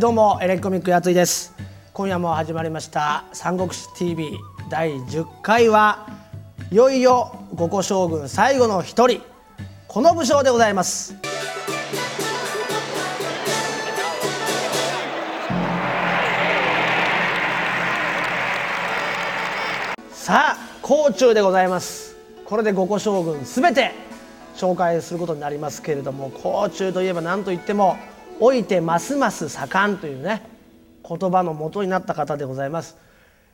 どうもエレコミックやついです。今夜も始まりました三国志 TV 第10回はいよいよ五個将軍最後の一人。この武将でございます。さあ甲冑でございます。これで五個将軍すべて紹介することになりますけれども甲冑といえば何といっても「老いてますます盛ん」というね言葉の元になった方でございます。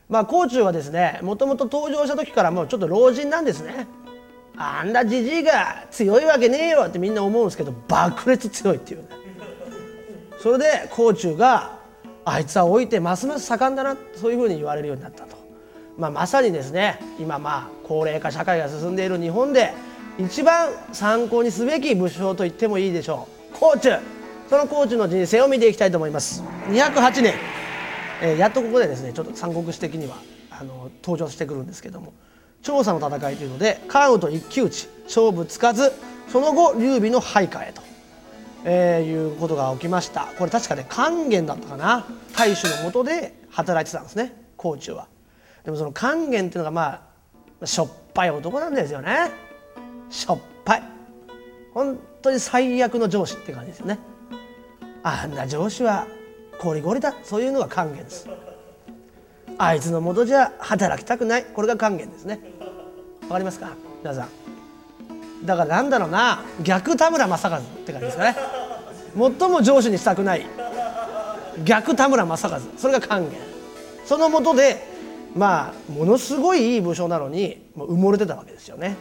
まあ甲冑はですねもともと登場した時からもうちょっと老人なんですね。あんなじじいが強いわけねえよってみんな思うんですけど爆裂強いっていうね。それで甲冑があいつは老いてますます盛んだなそういうふうに言われるようになったと、まあ、まさにですね今まあ高齢化社会が進んでいる日本で一番参考にすべき武将と言ってもいいでしょう。甲冑その甲冑の人生を見ていきたいと思います。208年、えー、やっとここでですねちょっと三国志的にはあの登場してくるんですけども。調査の戦いというので関羽と一騎打ち勝負つかずその後劉備の配下へと、えー、いうことが起きました。これ確かね勸玄だったかな。大衆のもとで働いてたんですね甲冑は。でもその勸玄っていうのがまあしょっぱい男なんですよね。しょっぱい。本当に最悪の上司って感じですよね。あんな上司はゴリゴリだ。そういうのが還元です。あいつのもとじゃ働きたくない。これが還元ですね。わかりますか？皆さん。だからなんだろうな。逆田村正和って感じですかね。最も上司にしたくない。逆田村正和。それが還元。そのもとでまあものすごいいい武将なのに埋もれてたわけですよね。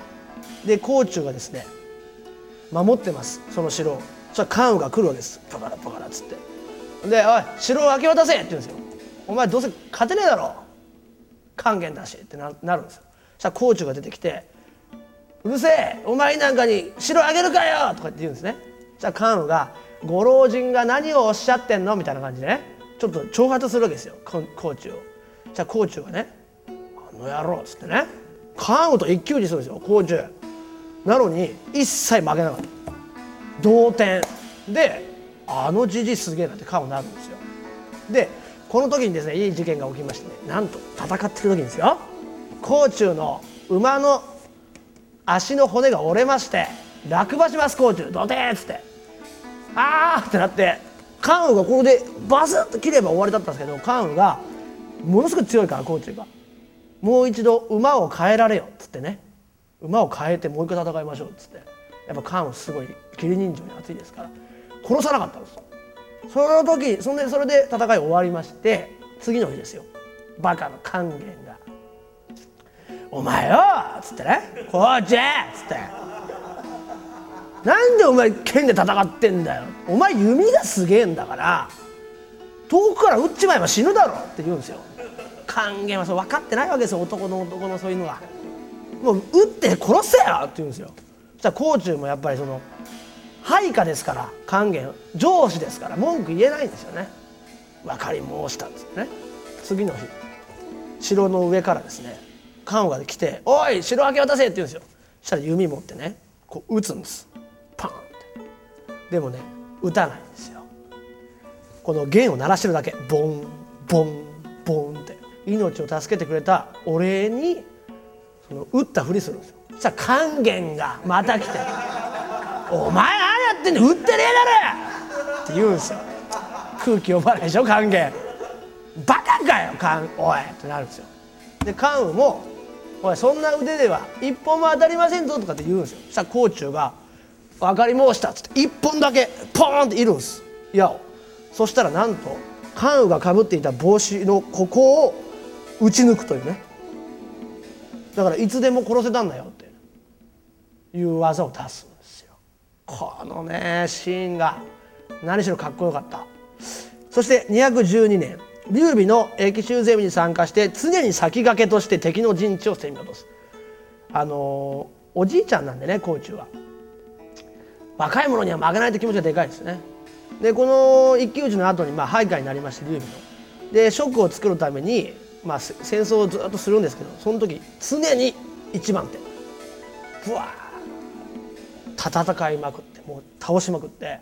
で甲冑がですね守ってます。その城を。そしたら関羽が来るわけです。パカラパカラっつって。で「おい城を明け渡せ!」って言うんですよ「お前どうせ勝てねえだろ。還元だし」ってななるんですよ。そしたら甲冑が出てきて「うるせえお前なんかに城あげるかよ!」とかって言うんですね。そしたら関羽が「ご老人が何をおっしゃってんの?」みたいな感じでねちょっと挑発するわけですよ。甲冑を。そしたら甲冑がね「あの野郎」っつってね関羽と一騎打ちするんですよ。甲冑なのに一切負けなかった。同点。であのじじすげえなって顔になるんですよ。でこの時にですねいい事件が起きましてねなんと戦ってる時にですよ。甲冑の馬の足の骨が折れまして落馬します甲冑どてっつって。あーってなって関羽がこれでバスッと切れば終わりだったんですけど関羽がものすごく強いから甲冑が。もう一度馬を変えられよっつってね。馬を変えてもう一回戦いましょうっつって。やっぱ関羽すごい義理人情に熱いですから殺さなかったんですその時そんでそれで戦い終わりまして次の日ですよバカの勸玄が「お前よ!」っつってね「こっち!」っつって「なんでお前剣で戦ってんだよお前弓がすげえんだから遠くから撃っちまえば死ぬだろ」って言うんですよ勸玄はそう分かってないわけですよ男の男のそういうのは。もう撃って殺せよって言うんですよそしたら甲冑もやっぱりその配下ですから還元上司ですから文句言えないんですよね。分かり申したんですよね。次の日。城の上からですね関羽が来て「おい城明け渡せ!」って言うんですよ。そしたら弓持ってねこう撃つんです。パンって。でもね撃たないんですよ。この弦を鳴らしてるだけ。ボンボンボンって。命を助けてくれたお礼にその打ったふりするんですよ。そしたら勸玄がまた来て「お前何やってんの打ってねえだろ!」って言うんですよ。空気読まないでしょ勸玄バカかよ勸おいってなるんですよ。で関羽も「おいそんな腕では一本も当たりませんぞ」とかって言うんですよ。そしたら甲冑が「分かり申した」っつって一本だけポーンっているんです。矢をそしたらなんと関羽がかぶっていた帽子のここを打ち抜くというね。だからいつでも殺せたんだよって。いう技を出すんですよ。このねシーンが何しろかっこよかった。そして212年劉備の駅州攻めに参加して常に先駆けとして敵の陣地を攻め落とす。あのおじいちゃんなんでね甲冑は。若い者には負けないという気持ちがでかいですね。でこの一騎打ちの後にまあ配下になりまして劉備の。で職を作るためにまあ、戦争をずっとするんですけどその時常に一番手。ぶわー。戦いまくってもう倒しまくって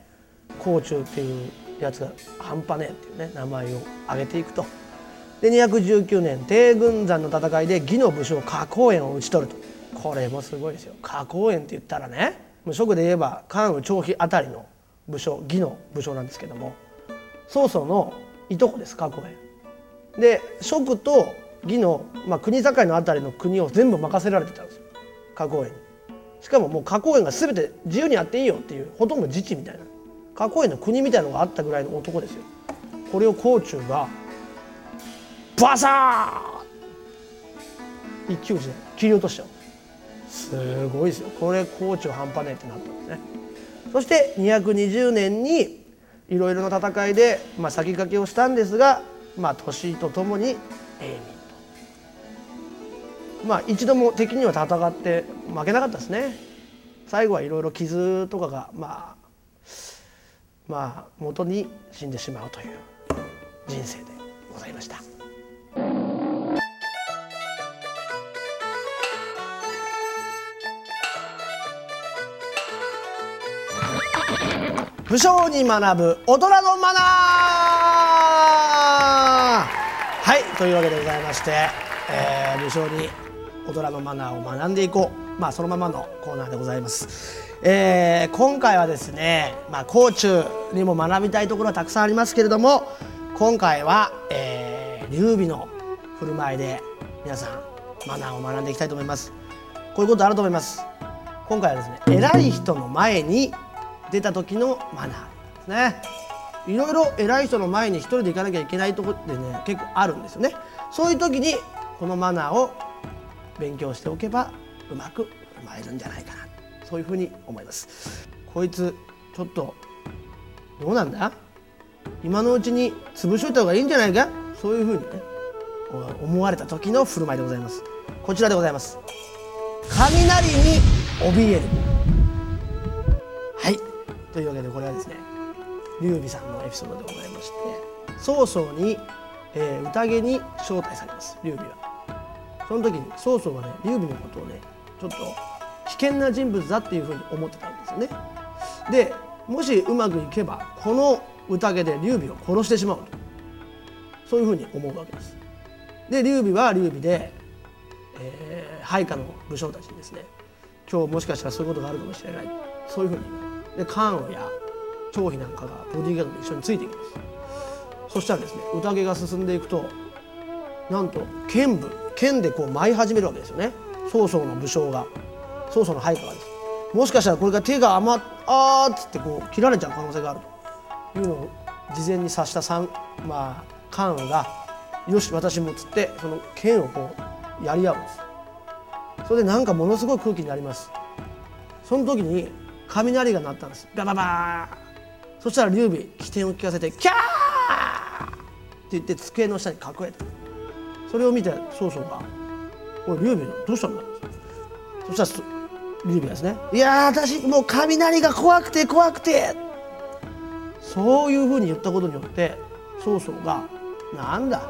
甲冑っていうやつが半端ねえっていうね名前を挙げていくと。で219年帝軍山の戦いで義の武将花公園を討ち取ると。これもすごいですよ。花公園って言ったらね無職で言えば関羽張飛あたりの武将義の武将なんですけども曹操のいとこです花公園で蜀と義の、まあ、国境のあたりの国を全部任せられてたんですよ。花公園に。しかももう花公園が全て自由にやっていいよっていうほとんど自治みたいな。花公園の国みたいなのがあったぐらいの男ですよ。これを甲冑がバサー一騎打ちで切り落としちゃう。すごいですよ。これ甲冑半端ねえってなったんですね。そして220年にいろいろな戦いで、まあ、先駆けをしたんですが、まあ、年とともに永民と。まあ一度も敵には戦って負けなかったですね。最後はいろいろ傷とかがまあまあ元に死んでしまうという人生でございました。武将に学ぶ大人のマナー。というわけでございまして、えー、武将に大人のマナーを学んでいこう。まあそのままのコーナーでございます、えー、今回はですねまあ甲冑にも学びたいところはたくさんありますけれども今回は、えー、劉備の振る舞いで皆さんマナーを学んでいきたいと思います。こういうことあると思います。今回はですね偉い人の前に出た時のマナーですね。いろいろ偉い人の前に一人で行かなきゃいけないとこってね結構あるんですよね。そういう時にこのマナーを勉強しておけばうまく生まれるんじゃないかな。そういうふうに思います。こいつちょっとどうなんだ？今のうちに潰しといた方がいいんじゃないか？そういうふうにね思われた時の振る舞いでございます。こちらでございます。雷に怯える。はい。というわけでこれはですね劉備さんのエピソードでございまして曹操に、えー、宴に招待されます劉備は。その時に曹操はね劉備のことをねちょっと危険な人物だっていうふうに思ってたんですよね。でもしうまくいけばこの宴で劉備を殺してしまうとそういうふうに思うわけです。で劉備は劉備で、えー、配下の武将たちにですね今日もしかしたらそういうことがあるかもしれないそういうふうに。で関羽や張飛なんかがボディーガードと一緒についていきますそしたらですね宴が進んでいくとなんと剣舞剣でこう舞い始めるわけですよね。曹操の武将が。曹操の配下がですもしかしたらこれが手が余っあーっつってこう切られちゃう可能性があるというのを事前に察した三まあ関羽が「よし私も」っつってその剣をこうやり合うんですそれでなんかものすごい空気になります。その時に雷が鳴ったんです。バババーそしたら劉備起点を聞かせて「キャー!」って言って机の下に隠れた。それを見て曹操が「おい劉備どうしたんだ?」そしたら劉備ですね「いや私もう雷が怖くて怖くて」そういうふうに言ったことによって曹操が「なんだ？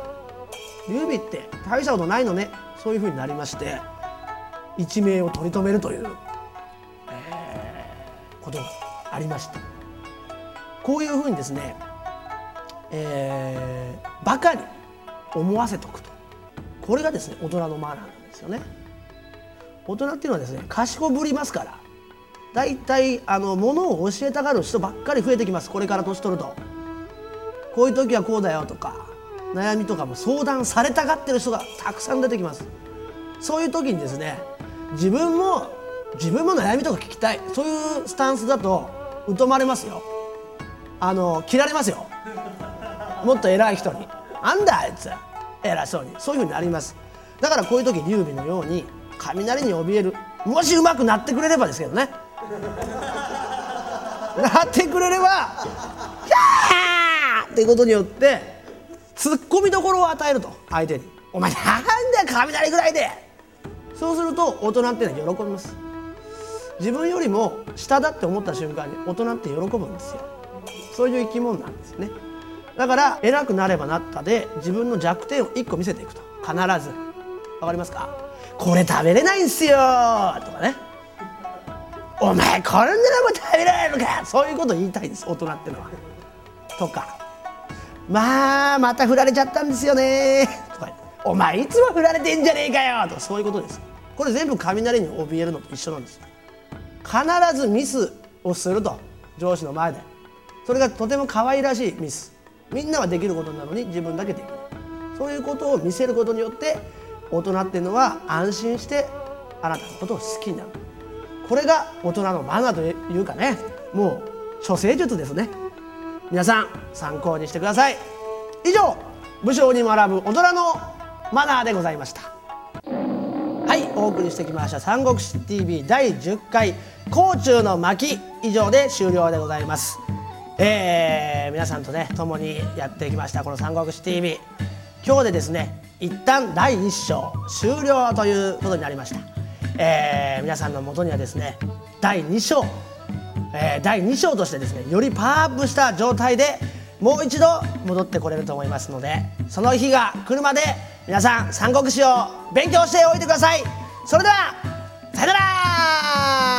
劉備って大したことないのね」そういうふうになりまして一命を取り留めるということがありましたこういうふうにですね、えー、バカに思わせとくと。これがですね大人のマナーなんですよね。大人っていうのはですね賢ぶりますから。だいたいあのものを教えたがる人ばっかり増えてきます。これから年取ると。こういう時はこうだよとか悩みとかも相談されたがってる人がたくさん出てきます。そういう時にですね自分も自分も悩みとか聞きたい。そういうスタンスだと疎まれますよ。あの切られますよ。もっと偉い人に「あんだあいつ。偉そうに」そういうふうになります。だからこういう時劉備のように雷に怯える。もしうまくなってくれればですけどね。なってくれれば「キャー!」っていうことによってツッコミどころを与えると。相手に「お前なんだよ雷ぐらいで!」そうすると大人っていうのは喜びます。自分よりも下だって思った瞬間に大人って喜ぶんですよ。そういう生き物なんですね。だから偉くなればなったで自分の弱点を1個見せていくと。必ず。わかりますか？これ食べれないんすよ！とかね。お前こんなのも食べられるのか！そういうこと言いたいです。大人ってのは。とか。まあまた振られちゃったんですよね。とか。お前いつも振られてんじゃねえかよ！とかそういうことです。これ全部雷に怯えるのと一緒なんです。必ずミスをすると上司の前で。それがとても可愛らしいミス。みんなはできることなのに自分だけできない。そういうことを見せることによって大人っていうのは安心してあなたのことを好きになる。これが大人のマナーというかねもう処世術ですね。皆さん参考にしてください。以上武将に学ぶ大人のマナーでございました。はいお送りしてきました「三国志 TV」第10回「甲冑の巻」以上で終了でございます。えー、皆さんとね共にやってきましたこの「三国志 TV」今日でですね一旦第1章終了ということになりました、えー、皆さんのもとにはですね第2章、えー、第2章としてですねよりパワーアップした状態でもう一度戻ってこれると思いますのでその日が来るまで皆さん三国志を勉強しておいてください。それではさよなら